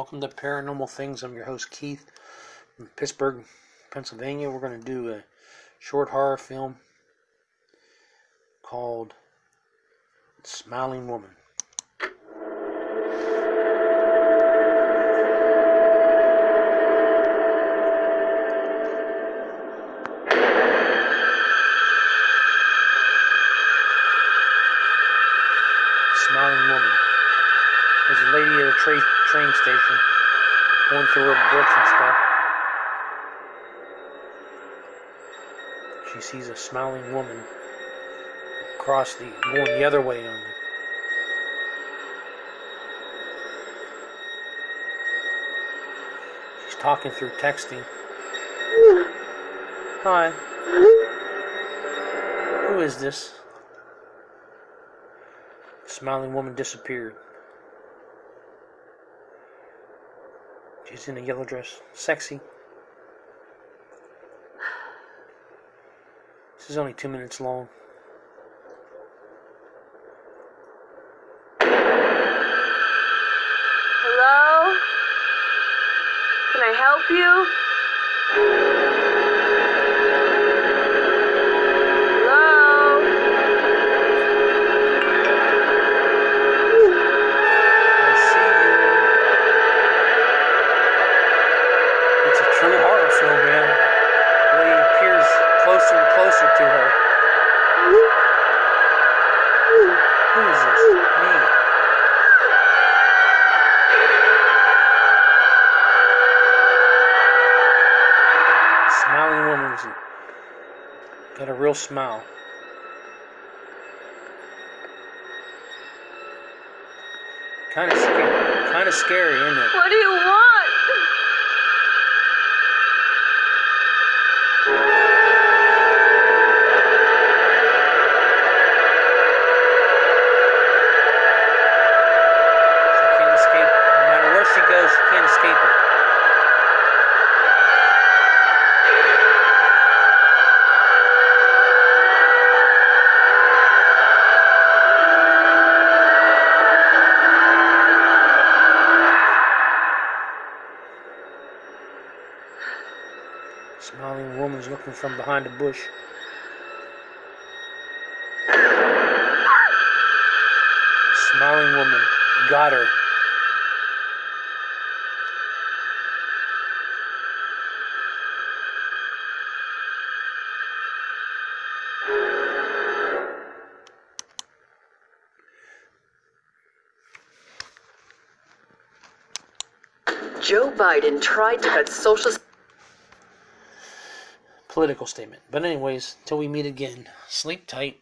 Welcome to Paranormal Things. I'm your host Keith from Pittsburgh, Pennsylvania. We're going to do a short horror film called Smiling Woman. Smiling Woman. There's a lady at a tra- train station going through her books and stuff. She sees a smiling woman across the going the other way on the She's talking through texting. Hi. Who is this? smiling woman disappeared. She's in a yellow dress. Sexy. This is only two minutes long. Hello? Can I help you? Who is this? Me. Smiling woman's got a real smile. Kind of scary. Kind of scary, isn't it? What do you want? Smiling woman's looking from behind a bush. The smiling woman got her. Joe Biden tried to cut social Political statement. But anyways, till we meet again, sleep tight.